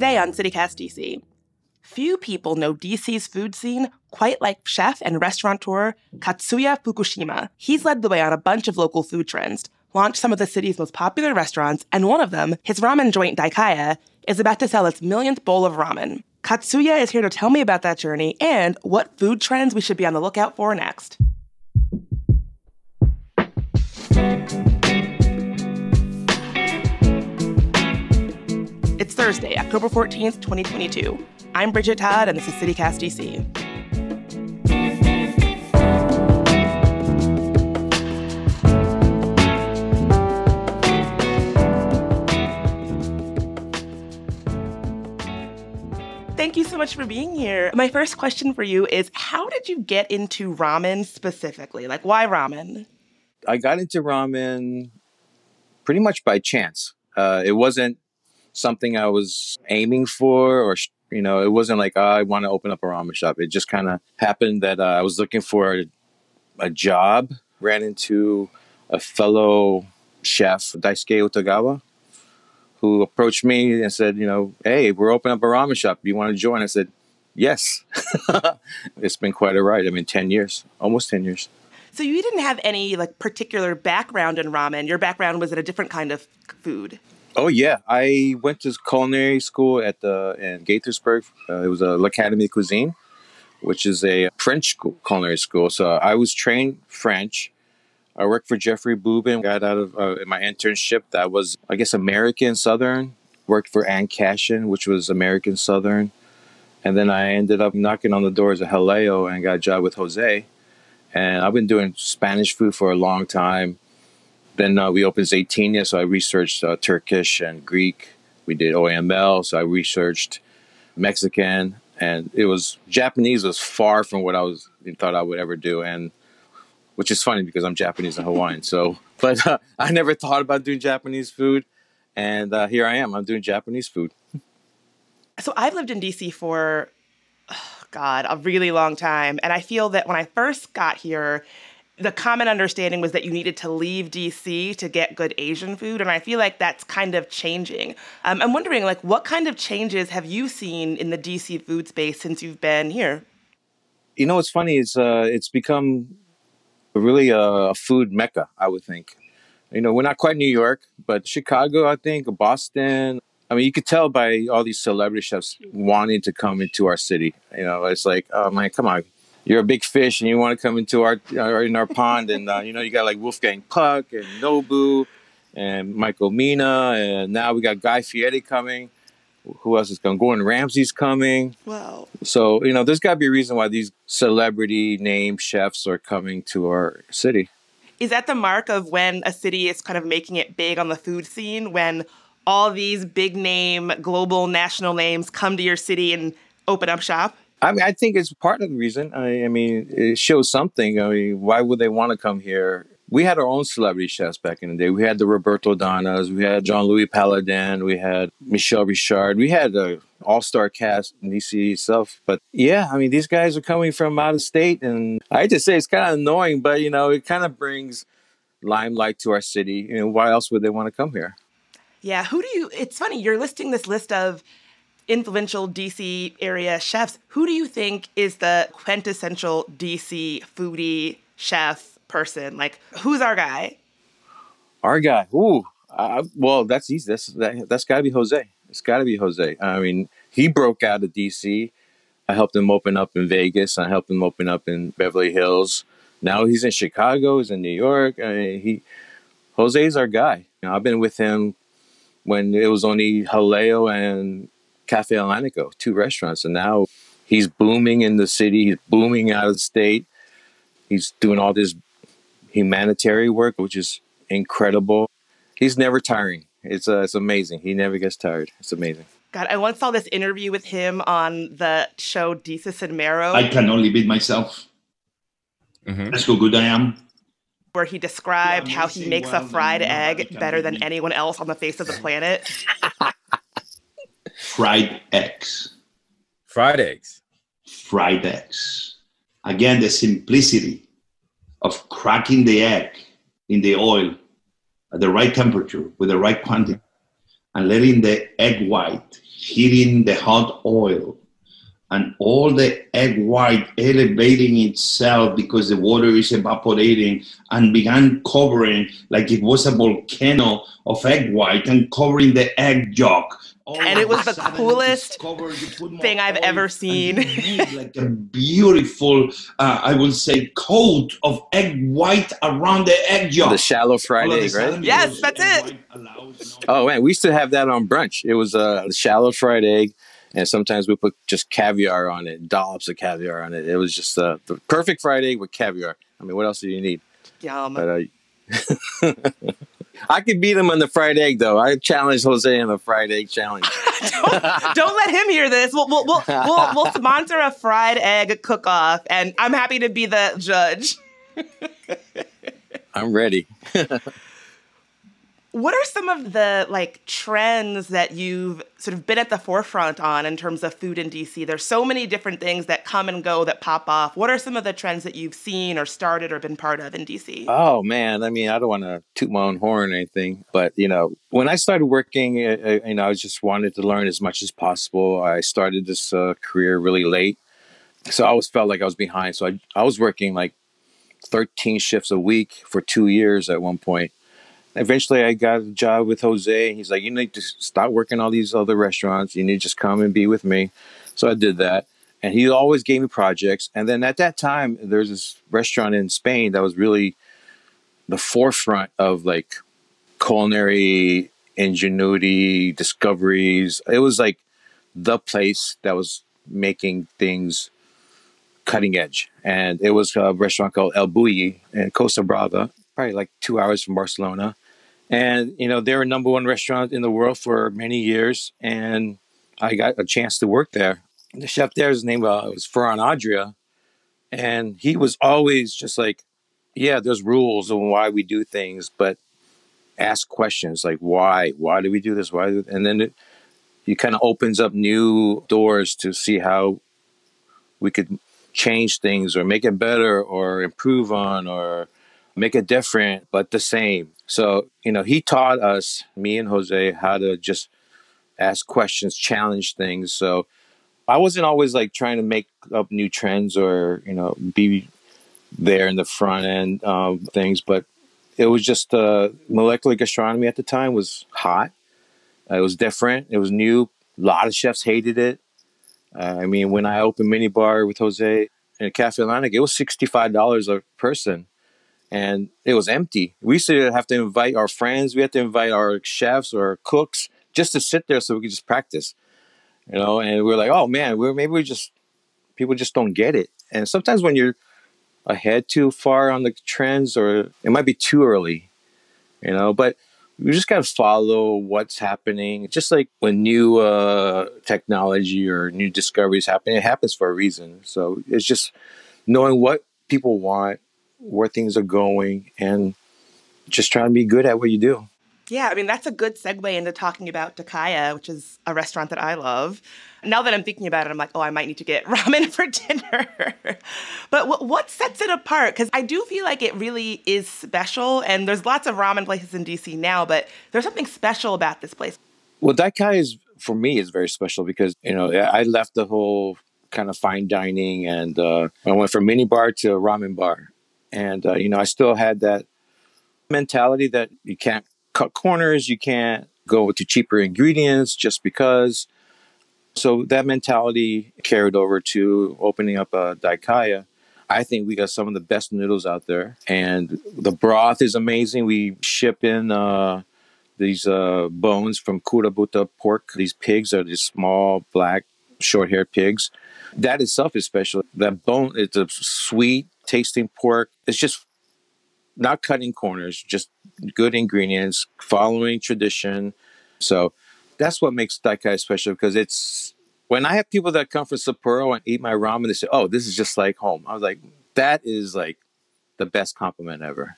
Today on CityCast DC, few people know DC's food scene quite like chef and restaurateur Katsuya Fukushima. He's led the way on a bunch of local food trends, launched some of the city's most popular restaurants, and one of them, his ramen joint Daikaya, is about to sell its millionth bowl of ramen. Katsuya is here to tell me about that journey and what food trends we should be on the lookout for next. Thursday, October 14th, 2022. I'm Bridget Todd, and this is CityCast DC. Thank you so much for being here. My first question for you is How did you get into ramen specifically? Like, why ramen? I got into ramen pretty much by chance. Uh, it wasn't something I was aiming for, or you know, it wasn't like oh, I want to open up a ramen shop. It just kind of happened that uh, I was looking for a, a, job, ran into a fellow chef, Daisuke Utagawa, who approached me and said, you know, hey, we're opening up a ramen shop. Do you want to join? I said, yes. it's been quite a ride. I mean, ten years, almost ten years. So you didn't have any like particular background in ramen. Your background was in a different kind of food. Oh yeah, I went to culinary school at the in Gaithersburg. Uh, it was a L'Académie Cuisine, which is a French school, culinary school. So I was trained French. I worked for Jeffrey Buben. Got out of uh, my internship. That was, I guess, American Southern. Worked for Ann Cashion, which was American Southern. And then I ended up knocking on the doors of Jaleo and got a job with Jose. And I've been doing Spanish food for a long time then uh, we opened Zaytinya, so I researched uh, Turkish and Greek. We did Oyamel, so I researched Mexican, and it was Japanese was far from what I was thought I would ever do, and which is funny because I'm Japanese and Hawaiian. So, but uh, I never thought about doing Japanese food, and uh, here I am. I'm doing Japanese food. So I've lived in DC for, God, a really long time, and I feel that when I first got here the common understanding was that you needed to leave DC to get good Asian food, and I feel like that's kind of changing. Um, I'm wondering, like, what kind of changes have you seen in the DC food space since you've been here? You know, what's funny is uh, it's become really a, food mecca. I would think. You know, we're not quite New York, but Chicago, I think, Boston. I mean, you could tell by all these celebrity chefs wanting to come into our city. You know, it's like, oh man, come on, you're a big fish and you want to come into our, our in our pond and uh, you know you got like Wolfgang Puck and Nobu and Michael Mina and now we got Guy Fieri coming. Who else is coming? Gordon Ramsay's coming. Wow. So you know, there's got to be a reason why these celebrity name chefs are coming to our city. Is that the mark of when a city is kind of making it big on the food scene? When all these big name, global, national names come to your city and open up shop? I mean, I think it's part of the reason. I, I mean, it shows something. I mean, why would they want to come here? We had our own celebrity chefs back in the day. We had the Roberto Donnas, we had Jean Louis Palladin, we had Michel Richard, we had an all star cast in DC itself. But yeah, I mean, these guys are coming from out of state, and I just say it's kind of annoying, but you know, it kind of brings limelight to our city. You know, why else would they want to come here? Yeah, who do you? It's funny you're listing this list of influential DC area chefs. Who do you think is the quintessential DC foodie chef person? Like, who's our guy? Our guy. Ooh, uh, well, that's easy. That's that, that's got to be Jose. It's got to be Jose. I mean, he broke out of DC. I helped him open up in Vegas. I helped him open up in Beverly Hills. Now he's in Chicago. He's in New York. I mean, he Jose's our guy. You know, I've been with him when it was only Jaleo and Cafe Atlantico, two restaurants, and now he's booming in the city. He's booming out of the state. He's doing all this humanitarian work, which is incredible. He's never tiring. It's uh, it's amazing. He never gets tired. It's amazing. God, I once saw this interview with him on the show Desus and Mero. I can only beat myself. Mm-hmm. That's how good I am. Where he described yeah, how he makes a fried egg better than anyone else on the face of the planet. Fried eggs. Fried eggs. Fried eggs. Again, the simplicity of cracking the egg in the oil at the right temperature with the right quantity and letting the egg white hitting the hot oil and all the egg white elevating itself because the water is evaporating and began covering like it was a volcano of egg white and covering the egg yolk and it was the coolest thing I've ever seen. like a beautiful, uh, I would say, coat of egg white around the egg yolk. The shallow fried egg, right? Yes, that's it. oh man, we used to have that on brunch. It was a shallow fried egg, and sometimes we put just caviar on it, dollops of caviar on it. It was just uh, the perfect fried egg with caviar. I mean, what else do you need? Yum. But, uh, I could beat him on the fried egg, though. I challenge Jose on the fried egg challenge. don't, don't, let him hear this. We'll, we'll, we'll, we'll, we'll sponsor a fried egg cook off, and I'm happy to be the judge. I'm ready. What are some of the like trends that you've sort of been at the forefront on in terms of food in DC? There's so many different things that come and go that pop off. What are some of the trends that you've seen or started or been part of in DC? Oh man, I mean, I don't want to toot my own horn or anything, but you know, when I started working, uh, uh, you know, I just wanted to learn as much as possible. I started this uh, career really late, so I always felt like I was behind. So I I was working like 13 shifts a week for two years at one point eventually I got a job with Jose. He's like, you need to stop working all these other restaurants. You need to just come and be with me. So I did that. And he always gave me projects. And then at that time, there's this restaurant in Spain that was really the forefront of like culinary ingenuity, discoveries. It was like the place that was making things cutting edge. And it was a restaurant called El Bulli in Costa Brava, probably like two hours from Barcelona. And, you know, they're a number one restaurant in the world for many years. And I got a chance to work there. The chef there, name uh, was Ferran Adria. And he was always just like, yeah, there's rules on why we do things, but ask questions like, why? Why do we do this? Why? Do and then it, it kind of opens up new doors to see how we could change things or make it better or improve on or make it different, but the same. So, you know, he taught us, me and Jose, how to just ask questions, challenge things. So I wasn't always like trying to make up new trends or, you know, be there in the front end things, but it was just uh, molecular gastronomy at the time was hot. Uh, it was different. It was new. A lot of chefs hated it. Uh, I mean, when I opened mini bar with Jose in Cafe Atlantic, it was sixty five dollars a person and it was empty. We used to have to invite our friends, we had to invite our chefs or our cooks just to sit there so we could just practice, you know. And we are like, oh man, we're maybe we just people just don't get it. And sometimes when you're ahead too far on the trends, or it might be too early, you know. But we just gotta follow what's happening. Just like when new uh, technology or new discoveries happen, it happens for a reason. So it's just knowing what people want where things are going and just trying to be good at what you do. Yeah, I mean, that's a good segue into talking about Daikaya, which is a restaurant that I love. Now that I'm thinking about it, I'm like, oh, I might need to get ramen for dinner. but w- what sets it apart? Because I do feel like it really is special. And there's lots of ramen places in DC now, but there's something special about this place. Well, Daikaya is, for me, is very special because, you know, I left the whole kind of fine dining and uh, I went from mini bar to ramen bar. And, uh, you know, I still had that mentality that you can't cut corners, you can't go to cheaper ingredients just because. So that mentality carried over to opening up a Daikaya. I think we got some of the best noodles out there, and the broth is amazing. We ship in uh, these uh, bones from Kurobuta pork. These pigs are these small, black, short-haired pigs. That itself is special. That bone, it's a sweet, tasting pork. It's just not cutting corners, just good ingredients, following tradition. So that's what makes Daikaya special because it's when I have people that come from Sapporo and eat my ramen, they say, "Oh, this is just like home." I was like, "That is like the best compliment ever."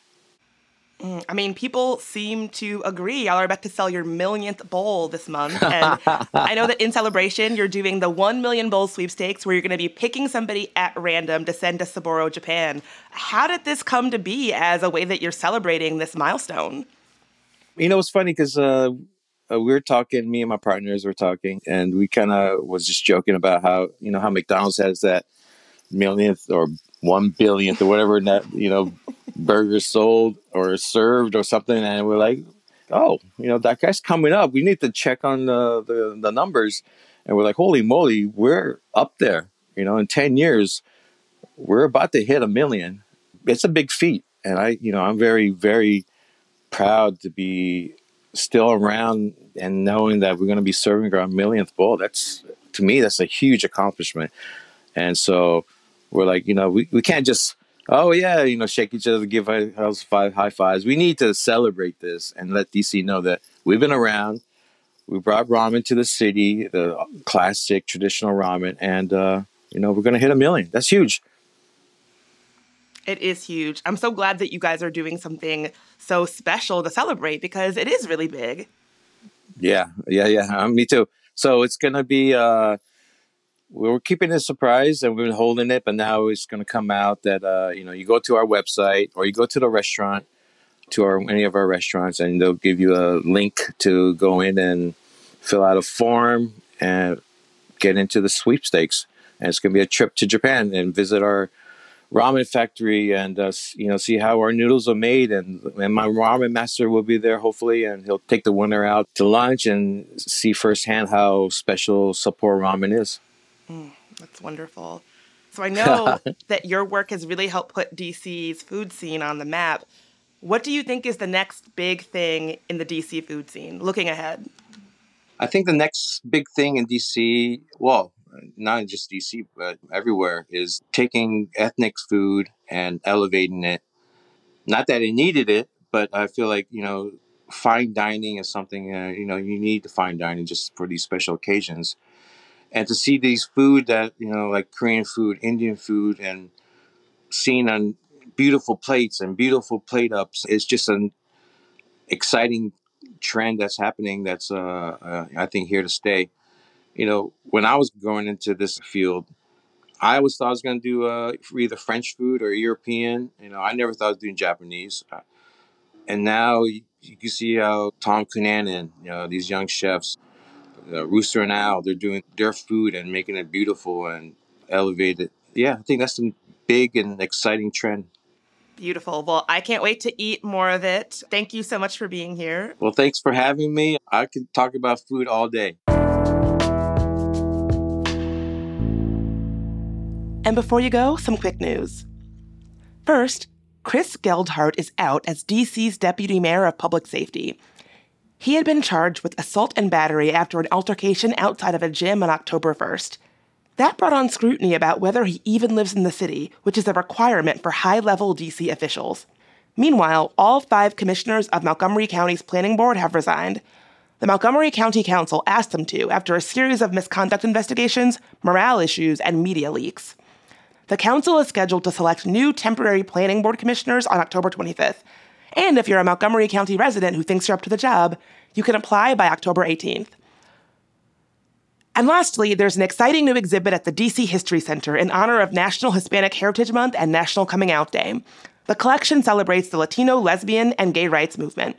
Mm, I mean, people seem to agree. Y'all are about to sell your millionth bowl this month. And I know that in celebration, you're doing the 1 million bowl sweepstakes where you're going to be picking somebody at random to send to Sapporo, Japan. How did this come to be as a way that you're celebrating this milestone? You know, it's funny because uh, uh, we were talking. Me and my partners were talking, and we kind of was just joking about how you know how McDonald's has that millionth or one billionth or whatever that you know burgers sold or served or something, and we're like, oh, you know that guy's coming up. We need to check on the the, the numbers, and we're like, holy moly, we're up there. You know, in ten years, we're about to hit a million. It's a big feat, and I, you know, I'm very very proud to be still around and knowing that we're going to be serving our millionth bowl. That's to me, that's a huge accomplishment. And so we're like, you know, we, we can't just, oh yeah, you know, shake each other, give us five high fives. We need to celebrate this and let DC know that we've been around. We brought ramen to the city, the classic traditional ramen, and uh, you know, we're gonna hit a million. That's huge. It is huge. I'm so glad that you guys are doing something so special to celebrate because it is really big. Yeah, yeah, yeah. Uh, me too. So it's gonna be. Uh, we were keeping it a surprise and we've been holding it, but now it's going to come out that uh, you know you go to our website or you go to the restaurant, to our any of our restaurants, and they'll give you a link to go in and fill out a form and get into the sweepstakes. And it's going to be a trip to Japan and visit our ramen factory and uh, you know see how our noodles are made and and my ramen master will be there hopefully and he'll take the winner out to lunch and see firsthand how special Sapporo ramen is. Mm, that's wonderful. So I know that your work has really helped put DC's food scene on the map. What do you think is the next big thing in the DC food scene looking ahead? I think the next big thing in DC, well, not in just DC, but everywhere, is taking ethnic food and elevating it. Not that it needed it, but I feel like, you know, fine dining is something, uh, you know, you need to fine dining just for these special occasions. And to see these food that, you know, like Korean food, Indian food, and seen on beautiful plates and beautiful plate ups, it's just an exciting trend that's happening that's, uh, uh, I think, here to stay you know, when I was going into this field, I always thought I was going to do uh, either French food or European. You know, I never thought I was doing Japanese. Uh, and now you, you can see how Tom Cunanan, you know, these young chefs, uh, Rooster and Owl, they're doing their food and making it beautiful and elevated. Yeah, I think that's a big and exciting trend. Beautiful. Well, I can't wait to eat more of it. Thank you so much for being here. Well, thanks for having me. I could talk about food all day. And before you go, some quick news. First, Chris Geldart is out as DC's deputy mayor of public safety. He had been charged with assault and battery after an altercation outside of a gym on October 1st. That brought on scrutiny about whether he even lives in the city, which is a requirement for high level DC officials. Meanwhile, all five commissioners of Montgomery County's planning board have resigned. The Montgomery County Council asked them to after a series of misconduct investigations, morale issues, and media leaks. The council is scheduled to select new temporary planning board commissioners on October 25th. And if you're a Montgomery County resident who thinks you're up to the job, you can apply by October 18th. And lastly, there's an exciting new exhibit at the DC History Center in honor of National Hispanic Heritage Month and National Coming Out Day. The collection celebrates the Latino, lesbian, and gay rights movement.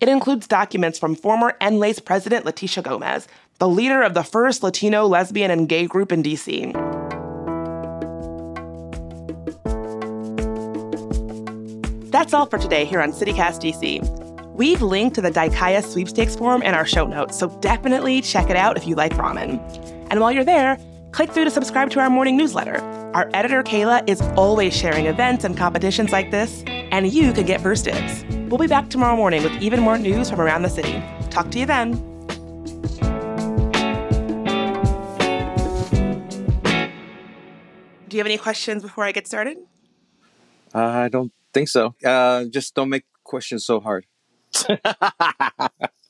It includes documents from former NLACE president Leticia Gomez, the leader of the first Latino, lesbian, and gay group in DC. That's all for today here on CityCast DC. We've linked to the Daikaya sweepstakes form in our show notes, so definitely check it out if you like ramen. And while you're there, click through to subscribe to our morning newsletter. Our editor, Kayla, is always sharing events and competitions like this, and you can get first dibs. We'll be back tomorrow morning with even more news from around the city. Talk to you then. Do you have any questions before I get started? Uh, I don't think so. Uh, just don't make questions so hard.